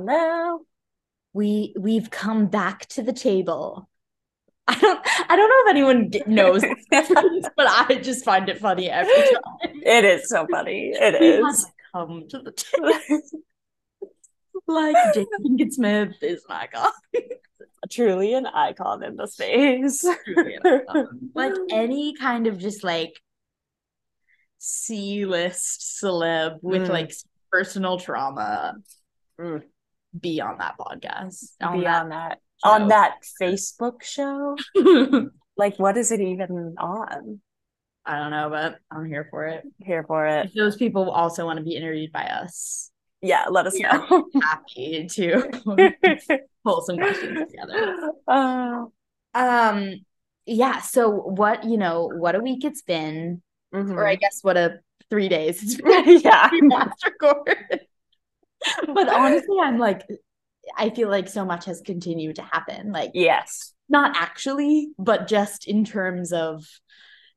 Hello. We we've come back to the table. I don't I don't know if anyone knows but I just find it funny every time. It is so funny. It We is. come to the table. like Pinkett Smith is an icon. Truly an icon in the space. Truly an icon. like any kind of just like C-list celeb with Mm. like personal trauma Mm. Be on that podcast. On Be on that show. on that Facebook show. Like, what is it even on? I don't know, but I'm here for it. Here for it. If those people also want to be interviewed by us, Yeah, let us We know. happy to pull some questions together. uh, Um, yeah. So what you know, what a week it's been, mhm. or I guess what a three days it's been. yeah. last. but honestly, I'm like, I feel like so much has continued to happen. Like, Yes. not actually, but just in terms of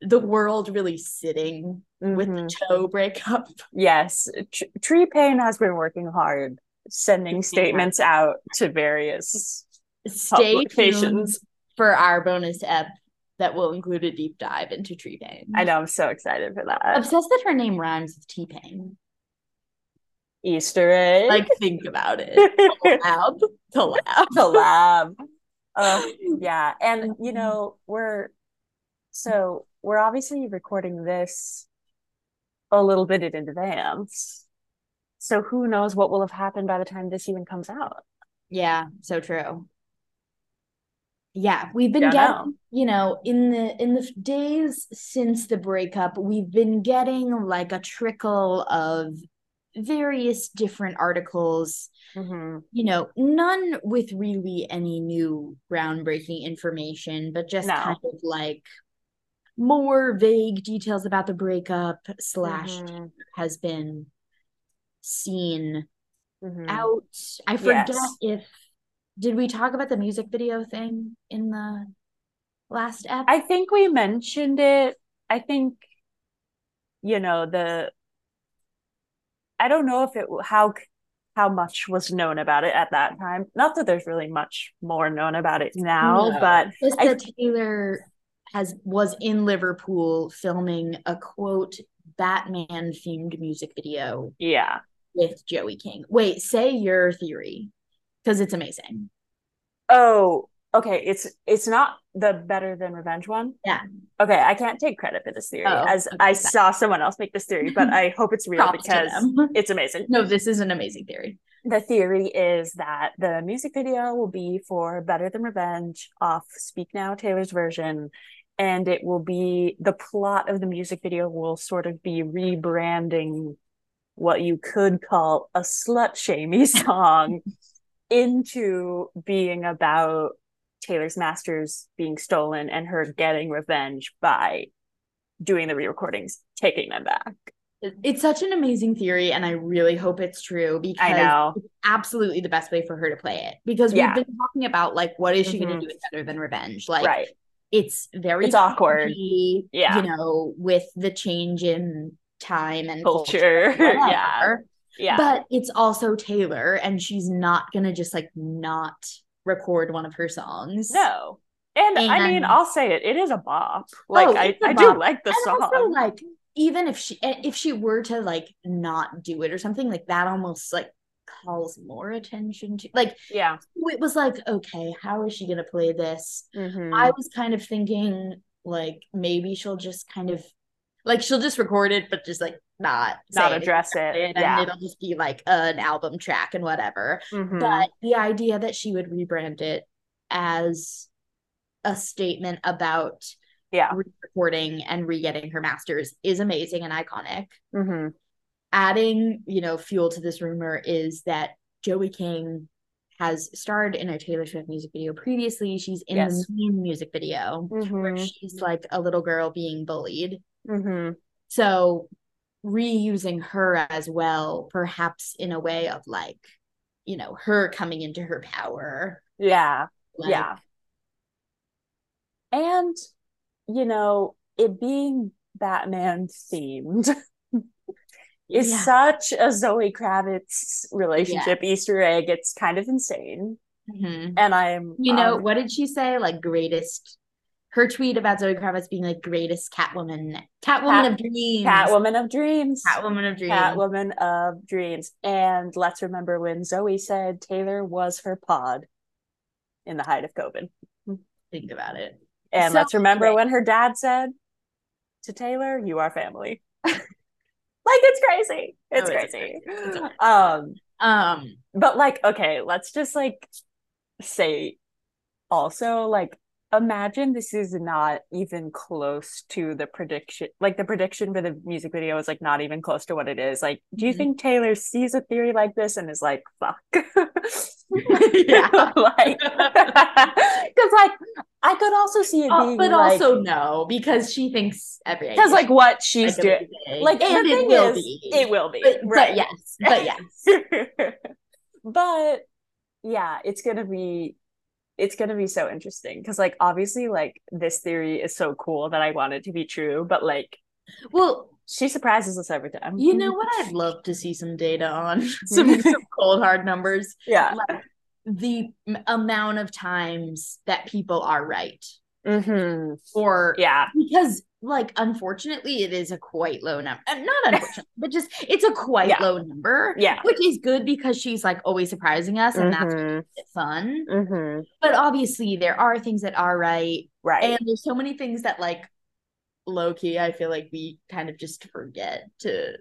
the world really sitting with Mhm. the toe breakup. Yes. Tr- Tree Paine has been working hard, sending statements out to various Stay publications. for our bonus ep that will include a deep dive into tree paine. I know. I'm so excited for that. Obsessed that her name rhymes with T Pain. Easter egg. Like, think about it. Collab. Collab. collab. Yeah, and mm-hmm. you know we're so we're obviously recording this a little bit in advance. So who knows what will have happened by the time this even comes out? Yeah, so true. Yeah, we've been Don't getting, know. you know, in the in the days since the breakup, we've been getting like a trickle of various different articles, Mhm. you know, none with really any new groundbreaking information, but just No. kind of like more vague details about the breakup slash Mhm. has been seen Mhm. out. I forget Yes. if did we talk about the music video thing in the last ep? I think we mentioned it. I think you know the I don't know if it how how much was known about it at that time. Not that there's really much more known about it now, No, but just I- that Taylor has was in Liverpool filming a quote Batman themed music video yeah. with Joey King. Wait, say your theory because it's amazing. Oh, okay. It's it's not the better than revenge one. Yeah. Okay, I can't take credit for this theory Oh, as okay, I that- saw someone else make this theory, but I hope it's real because it's amazing. No, this is an amazing theory. The theory is that the music video will be for Better Than Revenge off Speak Now Taylor's version. And it will be the plot of the music video will sort of be rebranding what you could call a slut shamey song into being about Taylor's masters being stolen and her getting revenge by doing the re-recordings, taking them back. It's such an amazing theory, and I really hope it's true because I know. it's absolutely the best way for her to play it. Because Yeah. we've been talking about like what is she going Mhm. to do better than revenge? Like right. it's very It's awkward. Yeah. you know, with the change in time and Culture. yeah. Yeah. But it's also Taylor, and she's not gonna just like not record one of her songs. No. And, I mean, I'll say it, it is a bop. Like Oh, I, I bop. do like the and song. also like even if she eh, if she were to like not do it or something like that almost like calls more attention to like yeah. it was like okay how is she gonna play this Mhm. i was kind of thinking like maybe she'll just kind of like she'll just record it but just like not Not address it. and Yeah. it'll just be like an album track and whatever Mhm. but the idea that she would rebrand it as a statement about yeah. re-recording and re-getting her masters is amazing and iconic. Mhm. Adding, you know, fuel to this rumor is that Joey King has starred in a Taylor Swift music video previously. She's in Yes. the music video where Mhm. she's like a little girl being bullied. Mhm. So reusing her as well, perhaps in a way of like, you know, her coming into her power. Yeah. Like, yeah. And you know, it being Batman themed, is Yeah. such a Zoe Kravitz relationship Easter egg. It's kind of insane. Mhm. And I'm You know, um, what did she say? Like greatest her tweet about Zoe Kravitz being like greatest Catwoman, Catwoman Cat- of dreams, Catwoman of dreams. Catwoman of dreams. Catwoman of dreams. And let's remember when Zoe said Taylor was her pod in the height of COVID. Think about it. And So let's remember when her dad said to Taylor, "You are family." like it's crazy. It's Oh, it's crazy. crazy. It's Um, Um, but like, okay, let's just like say also like imagine this is not even close to the prediction like the prediction for the music video is like not even close to what it is like do you Mhm. think taylor sees a theory like this and is like fuck Yeah. like because like i could also see it uh, being but like, also no, because she thinks every because like what she's like, doing like and the it thing will is, be. it will be But, right but yes, but yes. but yeah, it's gonna be it's gonna be so interesting because like obviously like this theory is so cool that I want it to be true, but like Well, she surprises us every time. you know what I'd love to see some data on some, some cold hard numbers. Yeah. Like the m- amount of times that people are right. mm-hmm. Or Yeah. because like unfortunately it is a quite low number. Uh, Not unfortunately, but just it's a quite Yeah. low number. Yeah. Which is good because she's like always surprising us and that's Mhm. fun. Mhm. But obviously there are things that are right. Right. And there's so many things that like low key, I feel like we kind of just forget to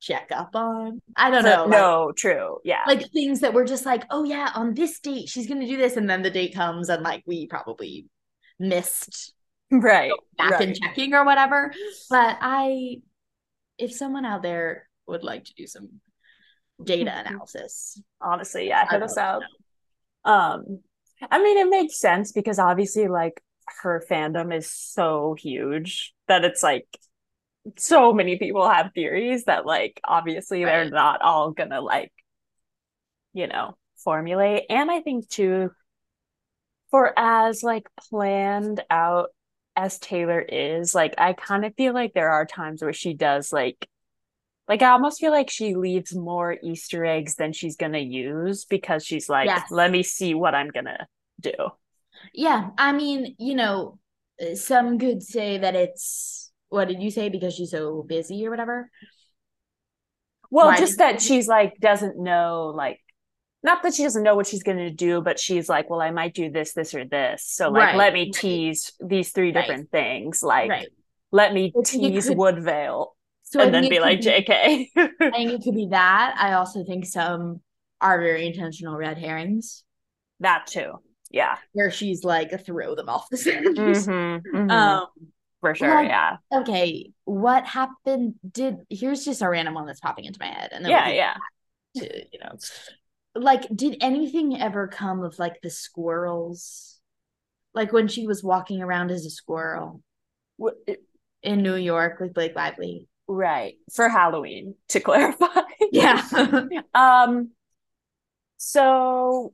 check up on. I don't So- know. like- no, true. Yeah. Like, things that we're just like, oh yeah, on this date she's gonna do this, and then the date comes and like we probably missed right. back and checking or whatever. But I if someone out there would like to do some data Mhm. analysis, Honestly, yeah, hit us out. Um, I mean, it makes sense because obviously, like, her fandom is so huge that it's like so many people have theories that, like, obviously they're not all gonna, like, you know, formulate. And I think, too, for as, like, planned out as Taylor is, like, I kind of feel like there are times where she does, like, like I almost feel like she leaves more Easter eggs than she's gonna use because she's like, Yes. let me see what I'm gonna do. Yeah, I mean, you know, some could say that it's what did you say because she's so busy or whatever. Well, Why just that she's like doesn't know like not that she doesn't know what she's gonna do, but she's like, well, I might do this, this, or this. So like Right, let me tease these three Right. different things. Like right. let me tease could- Woodvale So and then be like JK. I think it could be that. I also think some are very intentional red herrings that too. Yeah. where she's like throw them off the stage. Mhm, mhm. Um For sure. like, yeah. okay, what happened did here's just a random one that's popping into my head and then Yeah. Yeah. to, you know like did anything ever come of like the squirrels like when she was walking around as a squirrel W- in new york with blake lively Right. For Halloween, to clarify. yeah Um so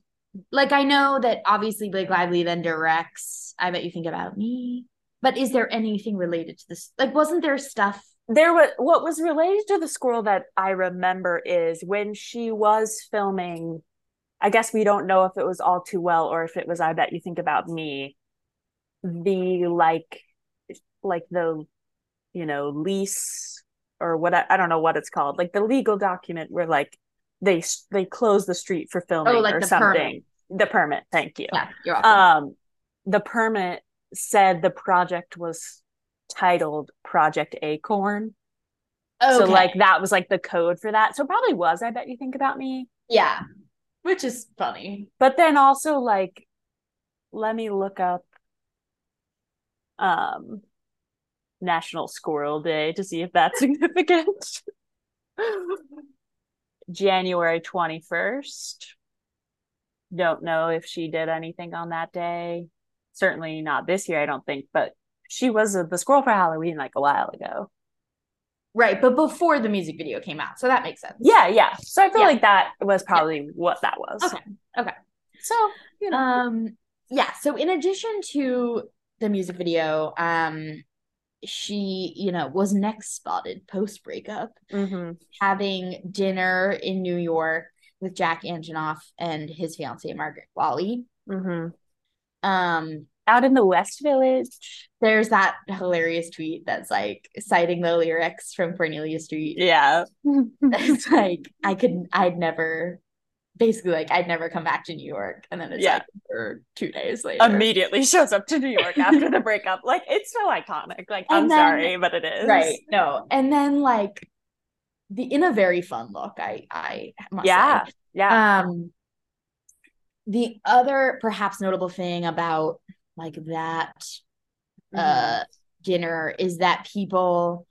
like i know that obviously blake lively then directs i bet you think about me but is there anything related to this like wasn't there stuff there was what was related to the squirrel that I remember is when she was filming I guess we don't know if it was all too well or if it was I bet you think about me the like like the you know lease or what I, I don't know what it's called like the legal document where like they they close the street for filming Oh, like or the something. The permit. Thank you. Yeah you're welcome. um the permit said the project was titled project acorn. So like that was like the code for that. So it probably was i bet you think about me. Yeah which is funny. But then also like let me look up um national squirrel day to see if that's significant. January 21st don't know if she did anything on that day. Certainly not this year i don't think but she was a, the squirrel for halloween like a while ago. Right but before the music video came out so that makes sense. Yeah yeah. So i feel Yeah. like that was probably what that was. Okay okay. So you know. Um yeah, so in addition to the music video, um she, you know, was next spotted post breakup hmm having dinner in New York with Jack Antonoff and his fiancee Margaret Qualley. hmm Um, Out in the West Village. there's that hilarious tweet that's like citing the lyrics from Cornelia Street. Yeah. It's like I could, I'd never, basically like I'd never come back to New York, and then it's Yeah. like for two days later. Immediately shows up to New York after the breakup. Like it's so iconic. Like I'm then- sorry, but it is. right? No, and then like the in a very fun look. I I must Yeah. say. Yeah. Um, the other perhaps notable thing about like that Mhm. uh dinner is that people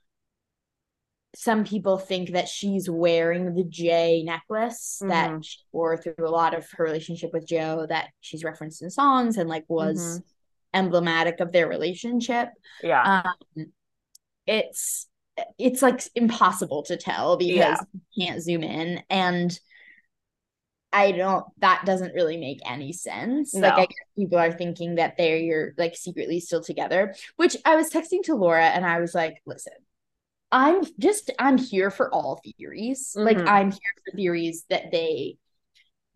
some people think that she's wearing the J necklace Mhm. that she wore through a lot of her relationship with Joe that she's referenced in songs and like was emblematic of their relationship. yeah. Um it's it's like impossible to tell because Yeah. you can't zoom in and I don't that doesn't really make any sense. Like I guess people are thinking that they're you're like secretly still together, which I was texting to Laura and I was like, listen, I'm just I'm here for all theories. Like Mhm. I'm here for theories that they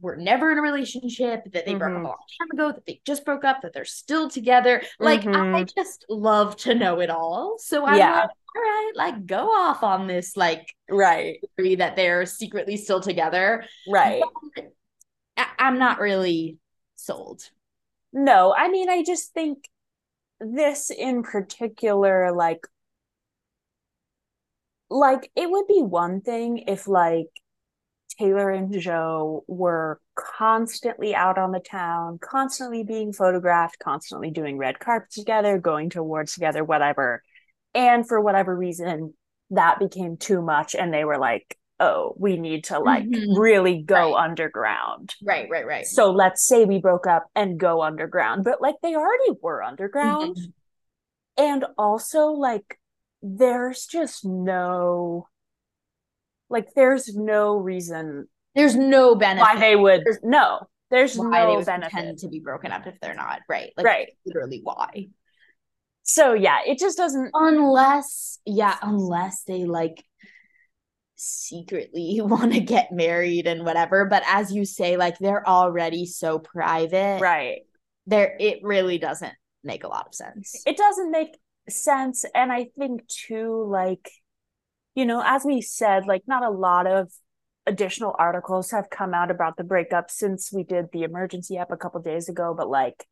were never in a relationship, that they broke up a long time ago, that they just broke up, that they're still together. Like I Mhm. just love to know it all. So I'm Yeah. like, all right, like go off on this like right. theory that they're secretly still together. Right. I- I'm not really sold. No, I mean, I just think this in particular, like, like it would be one thing if like Taylor and Joe were constantly out on the town, constantly being photographed, constantly doing red carpets together, going to awards together, whatever. And for whatever reason, that became too much, and they were like, "Oh, we need to like Mhm. really go Right. underground." Right, right, right. So let's say we broke up and go underground, but like they already were underground. Mhm. And also, like, there's just no, like, there's no reason There's no benefit why they would, no, there's why they no would benefit. to be broken up if they're not. Right. Like Right. literally why. So, yeah, it just doesn't, Unless, yeah, unless they like secretly want to get married and whatever. But as you say, like they're already so private. right. There it really doesn't make a lot of sense. It doesn't make sense. And I think, too, like, you know, as we said, like, not a lot of additional articles have come out about the breakup since we did the emergency app a couple days ago, but like,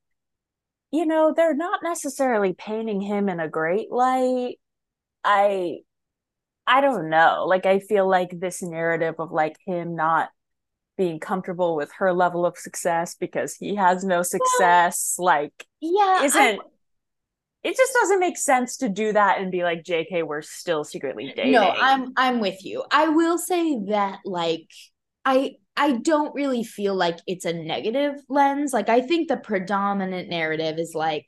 you know, they're not necessarily painting him in a great light. I I don't know. Like I feel like this narrative of like him not being comfortable with her level of success because he has no success, like yeah. Isn't it just doesn't make sense to do that and be like, JK, we're still secretly dating. No, I'm I'm with you. I will say that like I I don't really feel like it's a negative lens. Like I think the predominant narrative is like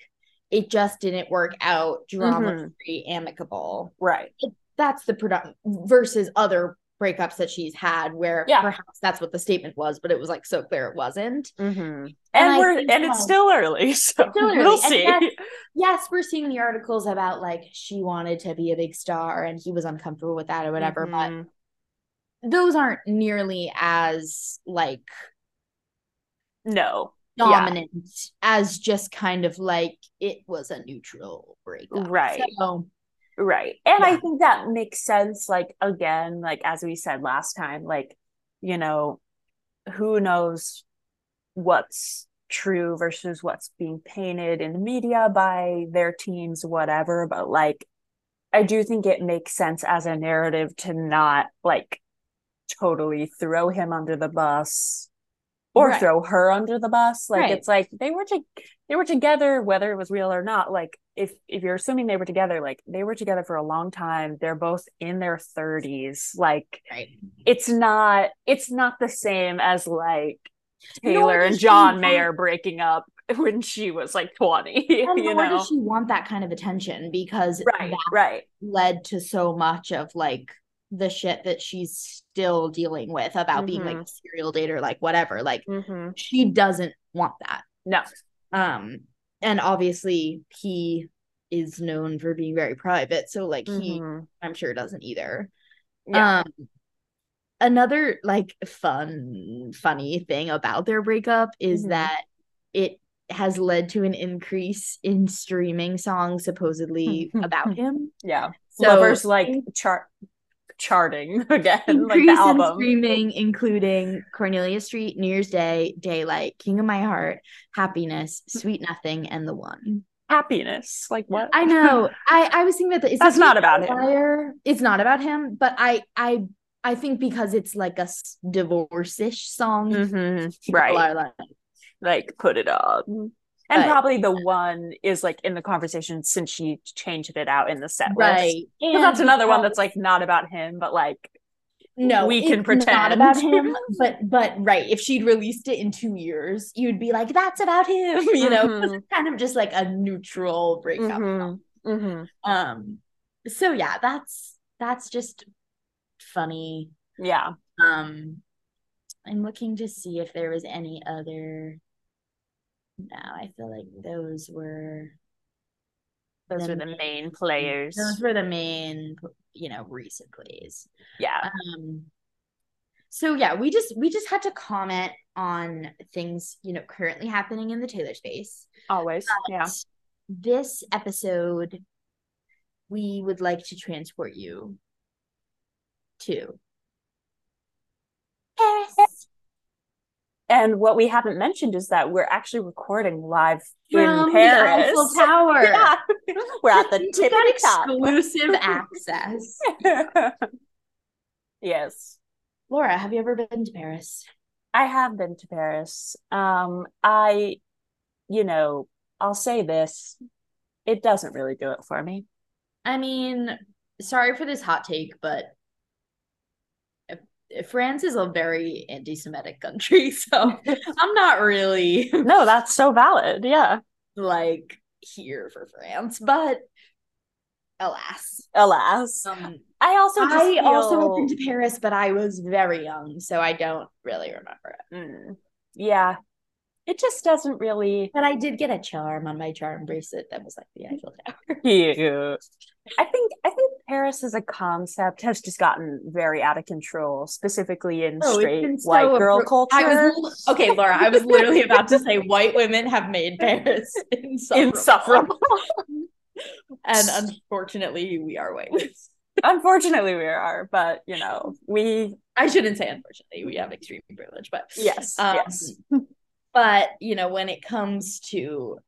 it just didn't work out, drama mm-hmm. free, amicable. right. That's the predominant versus other breakups that she's had where Yeah. perhaps that's what the statement was, but it was like so clear it wasn't. Mm-hmm. And And, we're think, and it's um, still early, so still early. we'll And see. yes, Yes, we're seeing the articles about like she wanted to be a big star and he was uncomfortable with that or whatever, but Mhm. those aren't nearly as like no, Yeah. dominant as just kind of like it was a neutral breakup. Right. So Right. And I think that makes sense. Like, again, like as we said last time, like, you know, who knows what's true versus what's being painted in the media by their teams, whatever. But like, I do think it makes sense as a narrative to not like totally throw him under the bus or Right. throw her under the bus. Like, Right. it's like they were to they were together whether it was real or not like if if you're assuming they were together like they were together for a long time they're both in their 30s like right. it's not it's not the same as like Taylor and John want- Mayer breaking up when she was like 20 And you nor know does she want that kind of attention because right that right led to so much of like the shit that she's still dealing with about being like Mhm. a serial dater, like whatever. Like hmm she doesn't want that. no Um, and obviously he is known for being very private. So like he Mhm. I'm sure doesn't either. Yeah. Um another like fun funny thing about their breakup is Mhm. that it has led to an increase in streaming songs supposedly about him. yeah. So Lovers like chart charting again, like increase the in album. streaming, including Cornelia Street, New Year's Day, Daylight, King of My Heart, Happiness, Sweet Nothing, and The One. Happiness. Like what? I know. I I was thinking about that. Is That's not about him. outlier? It's not about him, but I I I think because it's like a divorce-ish song, Mhm. people Right. are like, like put it on. And But- probably the one is like in the conversation since she changed it out in the set right. So that's another one that's like not about him, but like no, we can it's pretend. not about him. But but right, if she'd released it in two years, you'd be like, that's about him, you know. Mhm. kind of just like a neutral breakup. Mhm. Mhm. Um. So yeah, that's that's just funny. yeah. Um, I'm looking to see if there was any other. No, I feel like those were Those The are the main players. those were the main, you know, recent plays. Yeah. Um. So yeah, we just we just had to comment on things you know currently happening in the Taylor space. Always. Yeah. This episode, we would like to transport you to Paris. And what we haven't mentioned is that we're actually recording live in From the Paris. Eiffel Tower. Yeah. We're at the tip got of the top. exclusive access. yes. Laura, have you ever been to Paris? I have been to Paris. Um, I, you know, I'll say this, it doesn't really do it for me. I mean, sorry for this hot take, but France is a very anti-Semitic country, so I'm not really No, that's so valid. Yeah. like here for France, but alas. Alas. Um, I also just I also feel- have been to Paris, but I was very young, so I don't really remember it. Mm, yeah. It just doesn't really But I did get a charm on my charm bracelet that was like the Eiffel Tower. cute. I think I think Paris as a concept has just gotten very out of control, specifically in Oh, straight so white girl appro- culture. I was okay, Laura. I was literally about to say white women have made Paris insufferable. insufferable. and unfortunately, we are white women. Unfortunately, we are, but you know, we I shouldn't say unfortunately. We have extreme privilege, but yes, um, yes. But you know, when it comes to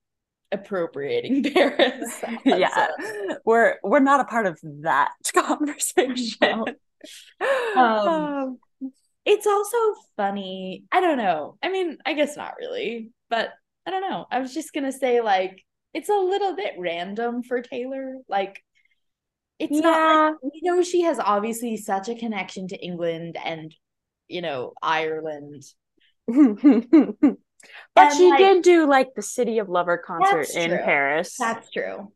appropriating Paris, yeah we're we're not a part of that conversation No. Um, it's also funny. I don't know. I mean, I guess not really, but I don't know. I was just gonna say like it's a little bit random for Taylor. Like it's not like we know she has obviously such a connection to England and you know Ireland. But And, she like- did do like the city of lover concert in true. paris That's true.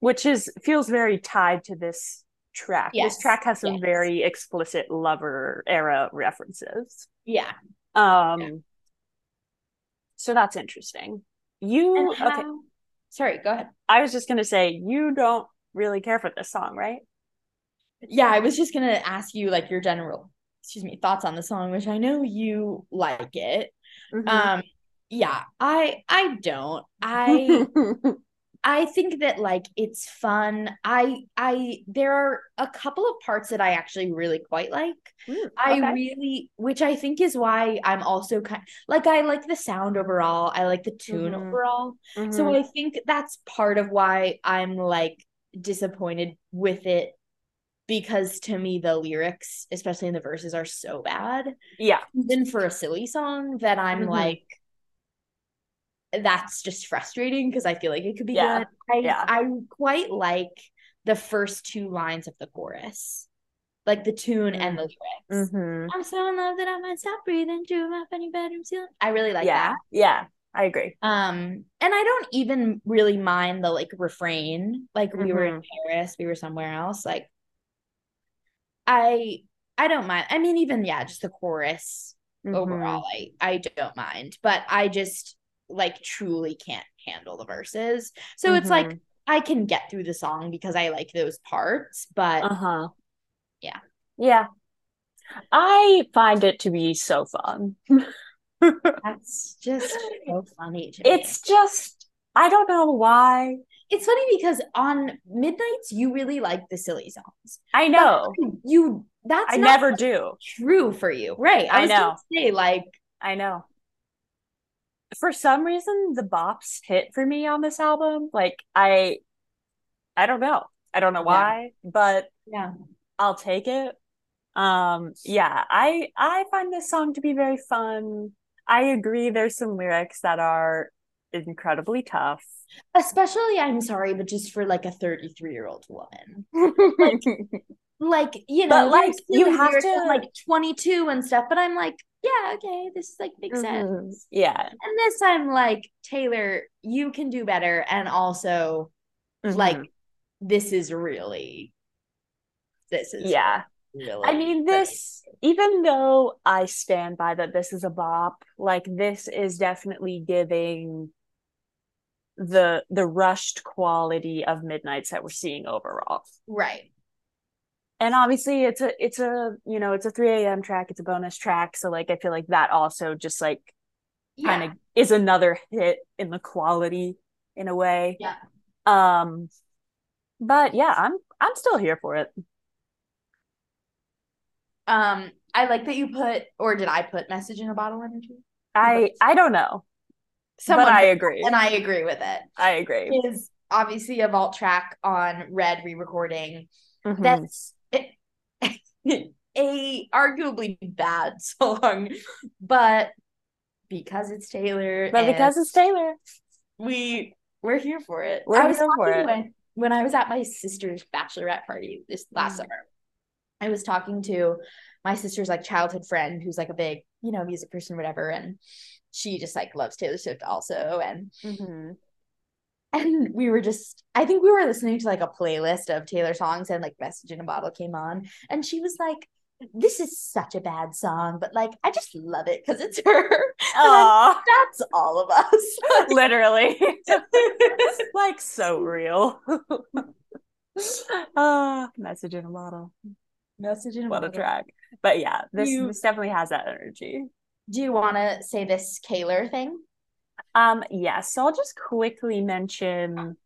which is feels very tied to this track Yes, this track has some yes. very explicit lover era references Yeah. um Yeah. so that's interesting you And okay Sorry, go ahead. i was just gonna say you don't really care for this song right Yeah, I was just gonna ask you like your general, excuse me, thoughts on the song, which I know you like it. Mm-hmm. Um, yeah, I I don't. I I think that like it's fun. I I there are a couple of parts that I actually really quite like. Mm, I okay. really, which I think is why I'm also kind like I like the sound overall. I like the tune Mhm. overall. So Mhm. I think that's part of why I'm like disappointed with it because to me the lyrics, especially in the verses, are so bad. yeah Even for a silly song that I'm Mhm. like that's just frustrating because I feel like it could be Yeah. good. I Yeah. I quite like the first two lines of the chorus. Like the tune and the lyrics. Mhm. I'm so in love that I might stop breathing through my funny bedroom ceiling. I really like yeah that. yeah i agree Um, and I don't even really mind the like refrain, like we were in Mm-hmm. Paris, we were somewhere else. Like I I don't mind. I mean, even yeah, just the chorus Mhm. overall, I I don't mind. But I just like truly can't handle the verses. So it's like Mhm. I can get through the song because I like those parts, but Uh-huh. Yeah. Yeah. I find it to be so fun. that's just so funny to me. It's just I don't know why. it's funny because on midnights you really like the silly songs. I know. you that's I never do. true for you, right? I gonna know. Say like I know. For some reason, the bops hit for me on this album. Like I, I don't know. I don't know Yeah. why, but yeah, I'll take it. Um, yeah, I I find this song to be very fun. I agree. There's some lyrics that are incredibly tough. especially I'm sorry, but just for like a 33 year old woman, like you But, know, like, you have to- like 22 and stuff. But I'm like, yeah, okay, this like makes Mhm. sense. Yeah. And this I'm like, Taylor, you can do better, and also like Mhm. this is really, this is yeah. really. I mean, this, even though I stand by that this is a bop, like this is definitely giving the the rushed quality of Midnights that we're seeing overall. right. And obviously it's a it's a you know, it's a 3 a.m. track, it's a bonus track. So like I feel like that also just like kind of is another hit in the quality in a way. Yeah. Um but yeah, I'm I'm still here for it. Um, I like that you put, or did I put message in a bottle energy? I I don't know, Someone but I agree. and I agree with it. I agree. Is obviously a vault track on Red re-recording. Mhm. That's a arguably bad song, but because it's Taylor, but because it's Taylor. we we're here for it. We're I was here for talking it. When, when I was at my sister's bachelorette party this last Mm. summer. I was talking to my sister's like childhood friend who's like a big, you know, music person, whatever, and she just like loves Taylor Swift also. And Mhm. And we were just I think we were listening to like a playlist of Taylor songs and like Message in a Bottle came on and she was like this is such a bad song, but like I just love it because it's her. Aw, That's all of us. literally. like so real. Ah, message in a bottle. Message in a What a Bottle. track. But yeah, this You- this definitely has that energy. Do you want to say this Kaylor thing? Um, yes, so I'll just quickly mention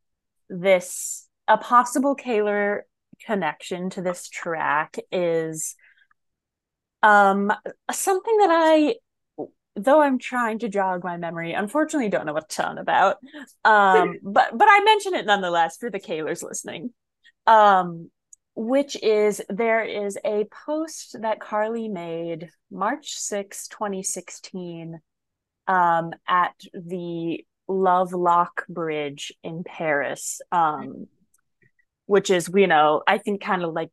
this a possible Kaylor connection to this track is um something that I though I'm trying to jog my memory, unfortunately don't know a ton about. Um, but but I mention it nonetheless for the Kaylors listening. Um, which is there is a post that Karlie made March sixth, 2016, um, at the Love Lock Bridge in Paris. Um, which is, you know, I think kind of like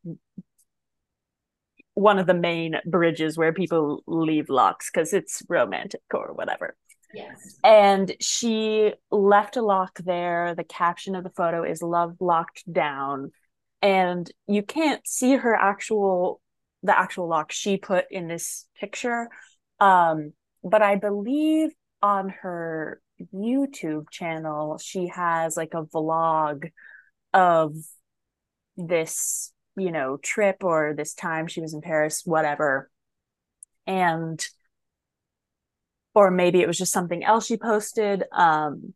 one of the main bridges where people leave locks because it's romantic or whatever. Yes. And she left a lock there. The caption of the photo is love locked down. And you can't see her actual the actual lock she put in this picture. Um, but I believe on her YouTube channel, she has like a vlog of this, you know, trip or this time she was in Paris, whatever. And or maybe it was just something else she posted. Um,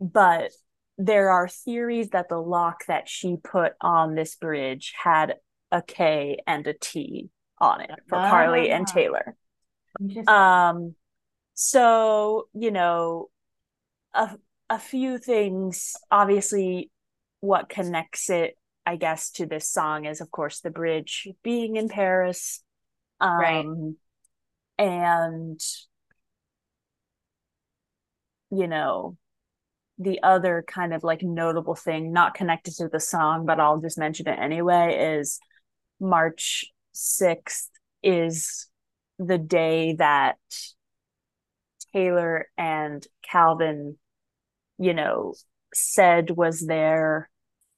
but there are theories that the lock that she put on this bridge had a K and a T on it for Karlie and Ah. Taylor. Um, so you know, a a few things. Obviously, what connects it, I guess, to this song is, of course, the bridge being in Paris. Um, Right. And you know, the other kind of like notable thing, not connected to the song, but I'll just mention it anyway, is March 6th is the day that Taylor and Calvin, you know, said was their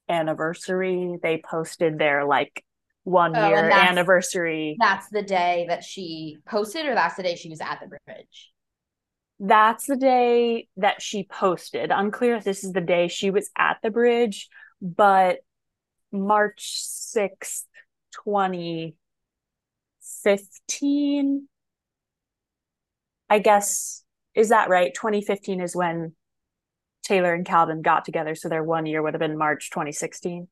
anniversary. They posted their like one Oh, year that's- anniversary. that's the day that she posted, or that's the day she was at the bridge. That's the day that she posted. Unclear if this is the day she was at the bridge, but March 6th, 2015. I guess, is that right? 2015 is when Taylor and Calvin got together. So their one year would have been March 2016.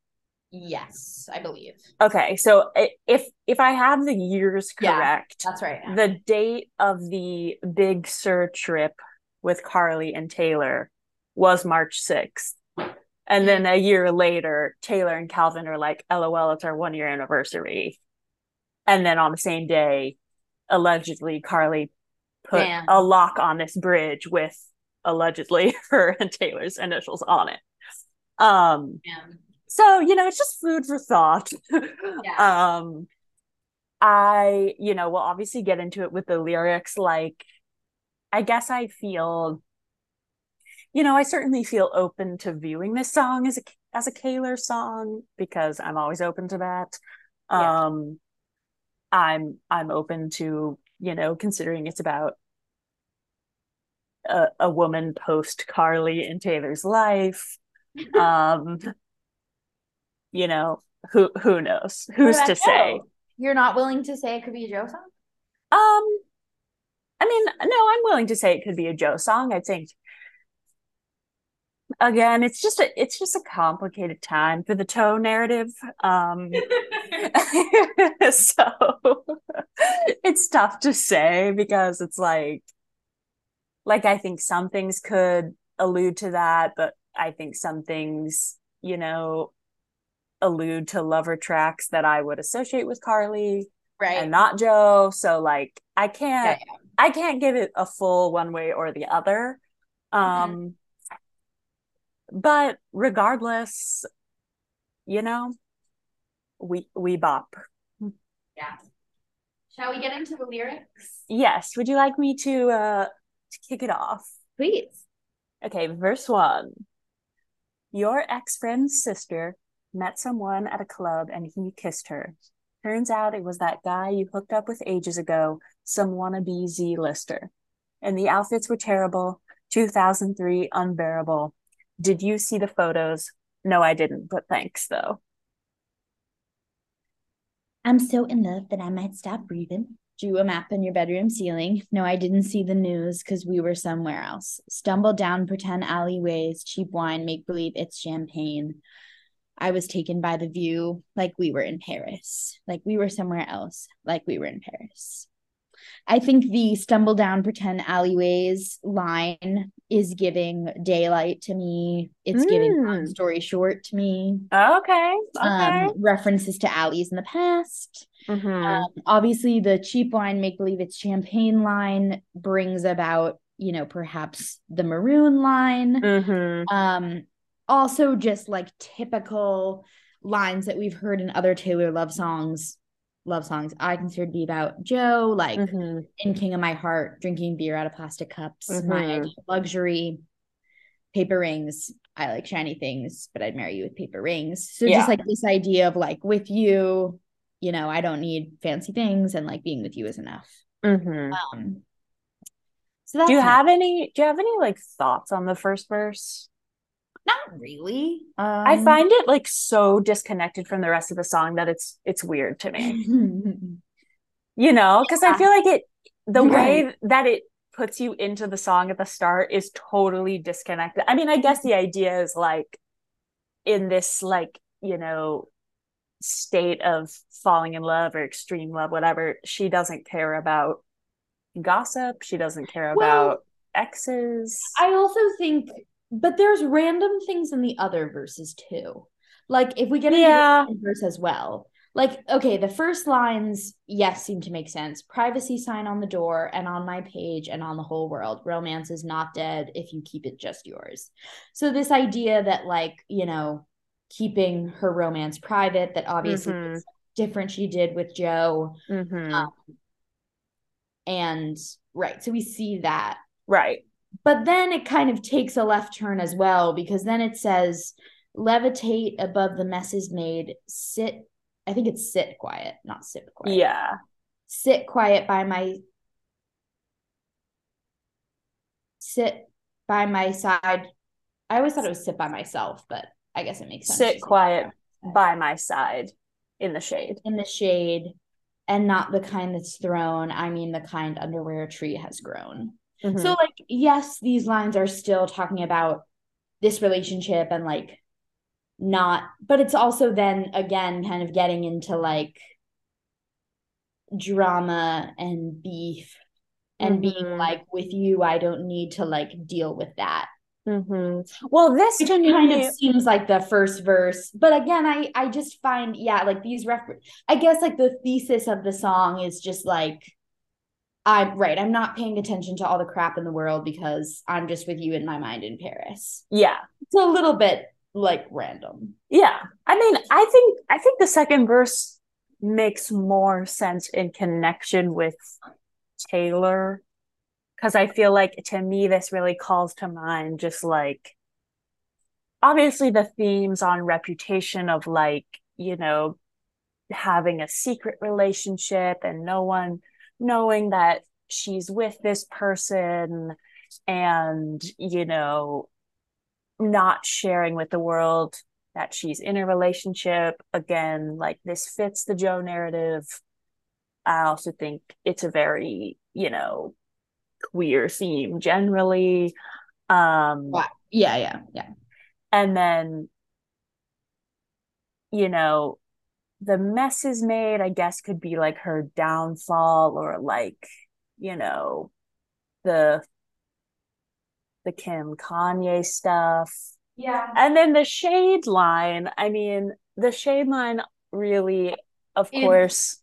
Yes, I believe. Okay, so if if I have the years Yeah. correct, That's right. the date of the Big Sur trip with Karlie and Taylor was March 6th. And then a year later, Taylor and Calvin are like, LOL, it's our one year anniversary. And then on the same day, allegedly, Karlie put a lock on this bridge with allegedly her and Taylor's initials on it. Um, Man. so you know it's just food for thought Yeah. um i you know will obviously get into it with the lyrics like i guess i feel you know i certainly feel open to viewing this song as a as a Kaylor song because i'm always open to that Yeah. um i'm i'm open to you know considering it's about a, a woman post karlie and taylor's life um you know who who knows? Who's to say? You're not willing to say it could be a Joe song? um i mean no i'm willing to say it could be a joe song. I think again it's just a it's just a complicated time for the toe narrative um so it's tough to say because it's like like i think some things could allude to that but i think some things you know allude to lover tracks that i would associate with karlie Right. and not joe so like i can't yeah. i can't give it a full one way or the other um Mm-hmm. But regardless you know we we bop. Yeah. Shall we get into the lyrics? yes. Would you like me to uh to kick it off? Please. okay verse one. Your ex-friend's sister met someone at a club and he kissed her. Turns out it was that guy you hooked up with ages ago some wannabe z-lister. And the outfits were terrible 2003 unbearable did you see the photos no i didn't but thanks though I'm so in love that I might stop breathing. Drew a map on your bedroom ceiling. No, I didn't see the news because we were somewhere else. Stumbled down pretend alleyways, cheap wine, make believe it's champagne. I was taken by the view like we were in Paris, like we were somewhere else, like we were in Paris. I think the stumble down pretend alleyways line is giving daylight to me. It's giving long Mm. story short to me. okay okay Um, references to alleys in the past. Mhm. Um, obviously, the cheap wine, make believe it's champagne line brings about, you know, perhaps the maroon line. Mhm. Um, also, just like typical lines that we've heard in other Taylor love songs, love songs I consider to be about Joe, like Mhm. in King of My Heart, drinking beer out of plastic cups, my Mhm. idea of luxury, paper rings. I like shiny things, but I'd marry you with paper rings. So Yeah. just like this idea of like with you, you know, I don't need fancy things and like being with you is enough. Mhm. Um so that's do you nice. have any do you have any like thoughts on the first verse not really. Um i find it like so disconnected from the rest of the song that it's it's weird to me. You know? Because i feel like it the way that it puts you into the song at the start is totally disconnected. I mean i guess the idea is like in this like you know state of falling in love or extreme love whatever she doesn't care about gossip. She doesn't care Well, about exes. I also think, but there's random things in the other verses too. Like if we get into Yeah. verse as well, like okay, the first lines, yes, seem to make sense. Privacy sign on the door and on my page and on the whole world. Romance is not dead if you keep it just yours. So this idea that like, you know, keeping her romance private, that obviously Mhm. is different she did with Joe. Mhm. Um, and right, so we see that right but then it kind of takes a left turn as well because then it says levitate above the messes made sit i think it's sit quiet not sit quiet yeah sit quiet by my sit by my side. I always thought it was sit by myself, but I guess it makes sense. Sit quiet by my side in the shade. in the shade and not the kind that's thrown. I mean the kind under where a tree has grown. Mhm. So like yes, these lines are still talking about this relationship and like not but it's also then again kind of getting into like drama and beef and being Mhm. like with you I don't need to like deal with that. Mhm. Well, this Which to me, kind of seems like the first verse. But again, I I just find yeah, like these refer I guess like the thesis of the song is just like I'm right, I'm not paying attention to all the crap in the world because I'm just with you in my mind in Paris. yeah, It's a little bit like random. yeah. I mean, I think I think the second verse makes more sense in connection with Taylor because I feel like to me this really calls to mind just like obviously the themes on reputation of like you know having a secret relationship and no one knowing that she's with this person and you know not sharing with the world that she's in a relationship again like this fits the joe narrative i also think it's a very you know queer theme generally um. Yeah, yeah, yeah. and then you know the mess is made i guess could be like her downfall or like you know the the kim kanye stuff Yeah. and then the shade line i mean the shade line really of Is- course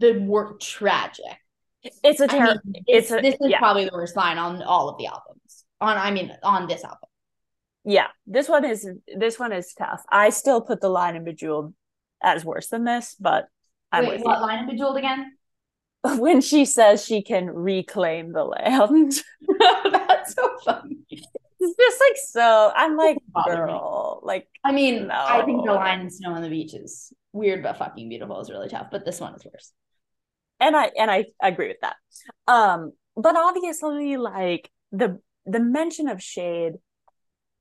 The word tragic. it's a I ter- mean, it's it's, a- this is yeah. probably the worst line on all of the albums. On I mean on this album. yeah this one is this one is tough i still put the line in bejeweled as worse than this but i'm Wait, what line in Bejeweled again? when she says she can reclaim the land That's so funny. it's just like so i'm like Bother me. girl like I mean, I think the line in Snow on the Beach is weird but fucking beautiful is really tough, but this one is worse. and i and i agree with that um but obviously like the the mention of shade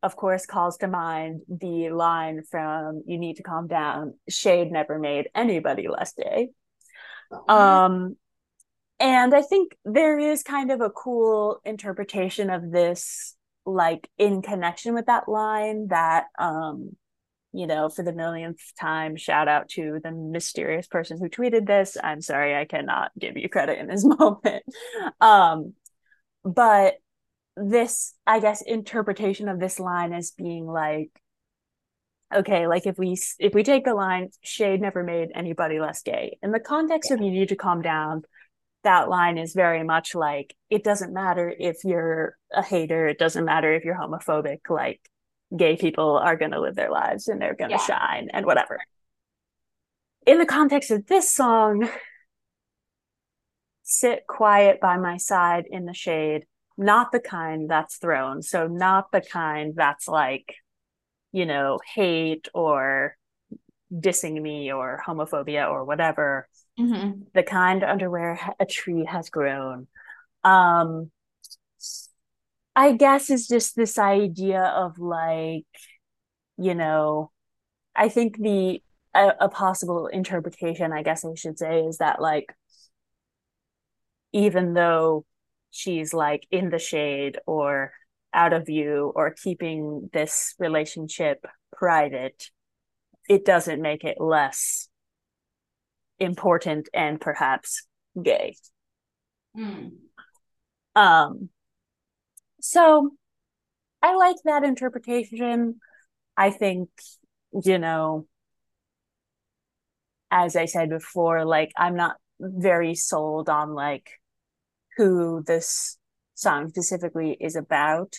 of course calls to mind the line from you need to calm down shade never made anybody less gay. Um and i think there is kind of a cool interpretation of this like in connection with that line that um you know for the millionth time shout out to the mysterious person who tweeted this. I'm sorry i cannot give you credit in this moment. Um but this i guess interpretation of this line as being like okay like if we if we take the line shade never made anybody less gay. In the context of you need to calm down that line is very much like it doesn't matter if you're a hater it doesn't matter if you're homophobic like gay people are going to live their lives and they're going to Yeah. shine and whatever. In the context of this song sit quiet by my side in the shade not the kind that's thrown. So not the kind that's like you know hate or dissing me or homophobia or whatever. Mhm. the kind under where a tree has grown. Um i guess is just this idea of like you know i think the a, a possible interpretation i guess i should say is that like even though she's like in the shade or out of view or keeping this relationship private it doesn't make it less important and perhaps gay Mm. um so i like that interpretation i think you know as i said before like i'm not very sold on like who this song specifically is about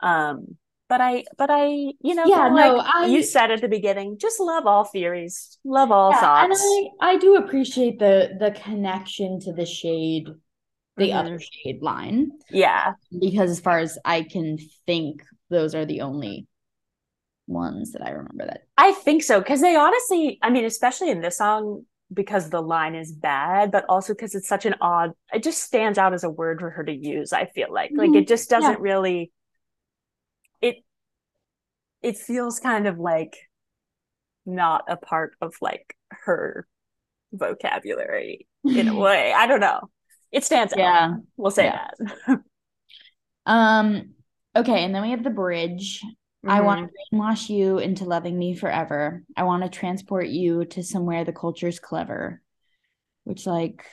um but i but i you know Yeah, no, like I- you said at the beginning just love all theories love all Yeah, and I, I do appreciate the the connection to the shade, the Mhm. other shade line. yeah because as far as I can think, those are the only ones that I remember that. I think so because they honestly, I mean, especially in this song, because the line is bad, but also because it's such an odd, it just stands out as a word for her to use, I feel like. Like Mhm. it just doesn't Yeah. really it it feels kind of like not a part of like her vocabulary in a way. I don't know. It stands out. Yeah. We'll say Yeah. that. Um okay, and then we have the bridge. I want to mm-hmm. brainwash you into loving me forever. I want to transport you to somewhere the culture's clever. Which like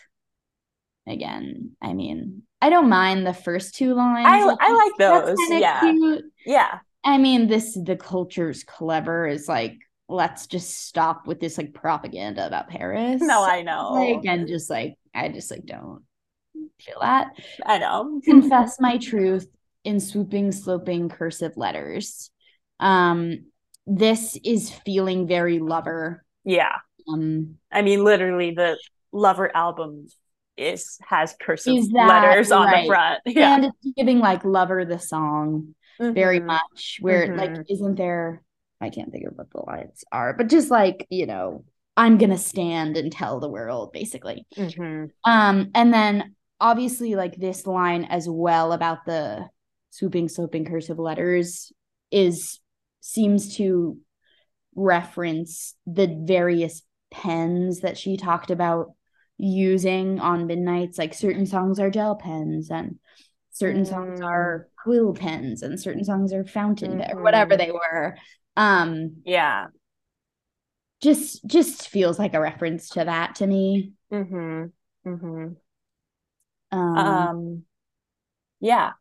again, I mean, I don't mind the first two lines. I Like, I like those. Yeah. cute. Yeah. I mean, this the culture's clever is like let's just stop with this like propaganda about Paris. No, I know. like and just like I just like don't feel that. I know. Confess my truth in swooping, sloping cursive letters. Um, this is feeling very lover. Yeah. Um, I mean, literally, the Lover album is has cursive Is that letters on right? the front. Yeah. and it's giving like lover the song very Mhm. much. Where like Mhm. isn't there? I can't think of what the lines are, but just like you know, I'm gonna stand and tell the world, basically. Mhm. Um, and then obviously like this line as well about the swooping, sloping cursive letters is seems to reference the various pens that she talked about using on midnights. Like certain songs are gel pens and certain songs Mm. are quill pens and certain songs are fountain pen or whatever they were. Um, Yeah. just just feels like a reference to that to me. Mhm. Mhm. Um, Um, yeah.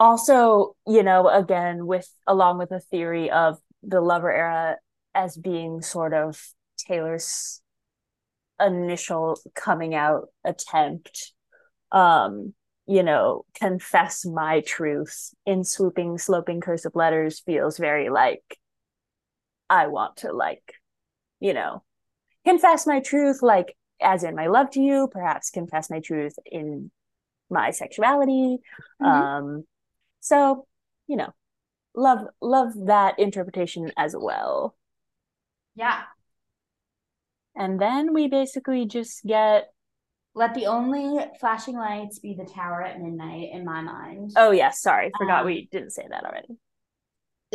Also, you know, again, with along with the theory of the Lover era as being sort of Taylor's initial coming out attempt, um, you know, confess my truth in swooping, sloping cursive letters feels very like I want to like, you know, confess my truth, like as in my love to you, perhaps confess my truth in my sexuality. Mhm. Um, so, you know, love love that interpretation as well. yeah. And then we basically just get Let the only flashing lights be the tower at midnight in my mind. oh yeah, sorry, forgot Um, we didn't say that already.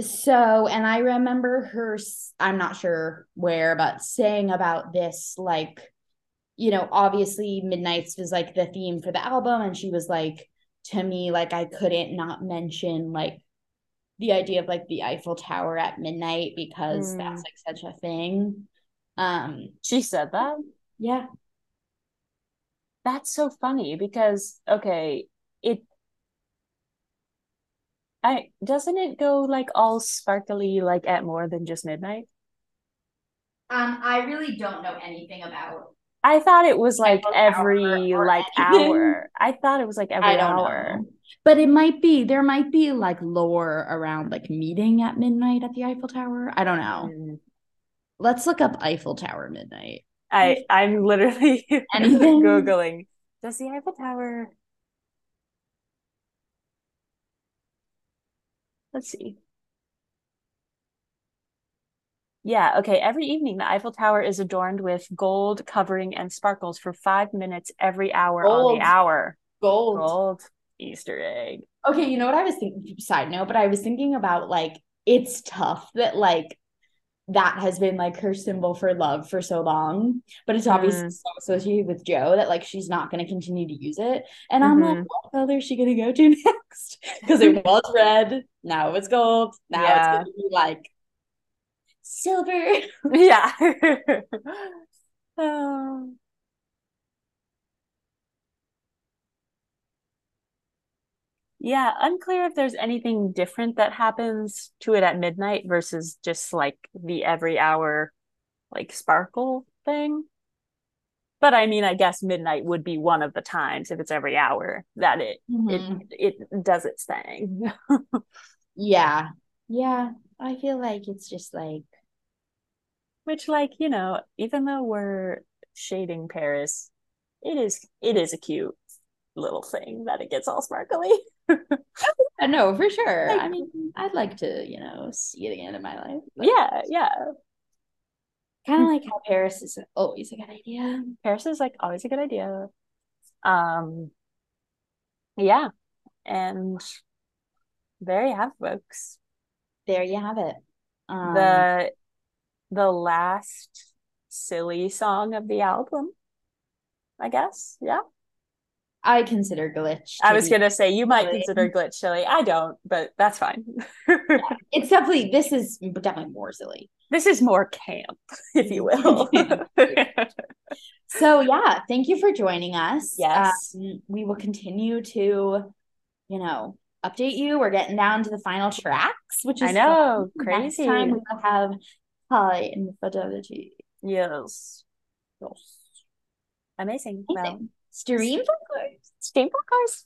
So, and I remember her, I'm not sure where, but saying about this, like, you know, obviously Midnights was like the theme for the album. And she was like, to me, like, I couldn't not mention like the idea of like the Eiffel Tower at midnight because Mm. that's like such a thing. Um, She said that. yeah. That's so funny because okay, it I doesn't it go like all sparkly like at more than just midnight? Um, I really don't know anything about I thought it was like every or like anything. hour. I thought it was like every I don't hour. know. But it might be there might be like lore around like meeting at midnight at the Eiffel Tower. I don't know. Mm. Let's look up Eiffel Tower midnight. I I'm literally Anything? googling. Does the Eiffel Tower? Let's see. Yeah, okay. Every evening, the Eiffel Tower is adorned with gold covering and sparkles for five minutes every hour on the hour. Gold. Gold Easter egg. Okay, you know what I was thinking side note, but I was thinking about like it's tough that like that has been like her symbol for love for so long, but it's obviously Mm. so associated with Joe that like she's not going to continue to use it. And I'm like, Mhm. what color is she going to go to next? Because it was red, now it's gold, now Yeah. it's going to be like silver. Yeah. Oh. Yeah, unclear if there's anything different that happens to it at midnight versus just like the every hour like sparkle thing. But I mean, I guess midnight would be one of the times if it's every hour that it Mhm. it it does its thing. Yeah. Yeah. I feel like it's just like Which like, you know, even though we're shading Paris, it is it is a cute little thing that it gets all sparkly. I know for sure. Like- I mean, I'd like to, you know, see it again in my life. Yeah, yeah. Kind of like how Paris is always a good idea. Paris is like always a good idea. Um, yeah, and there you have folks. There you have it. Um, The the last silly song of the album, I guess. Yeah. I consider glitch. I was gonna say you might silly. consider glitch silly. I don't, but that's fine. It's definitely this is definitely more silly. This is more camp, if you will. So yeah, thank you for joining us. Yes. Um, we will continue to, you know, update you. We're getting down to the final tracks, which is I know, fun. crazy. Next time we will have high infidelity. yes. Amazing. Well, Amazing. Stream for Steam Podcast.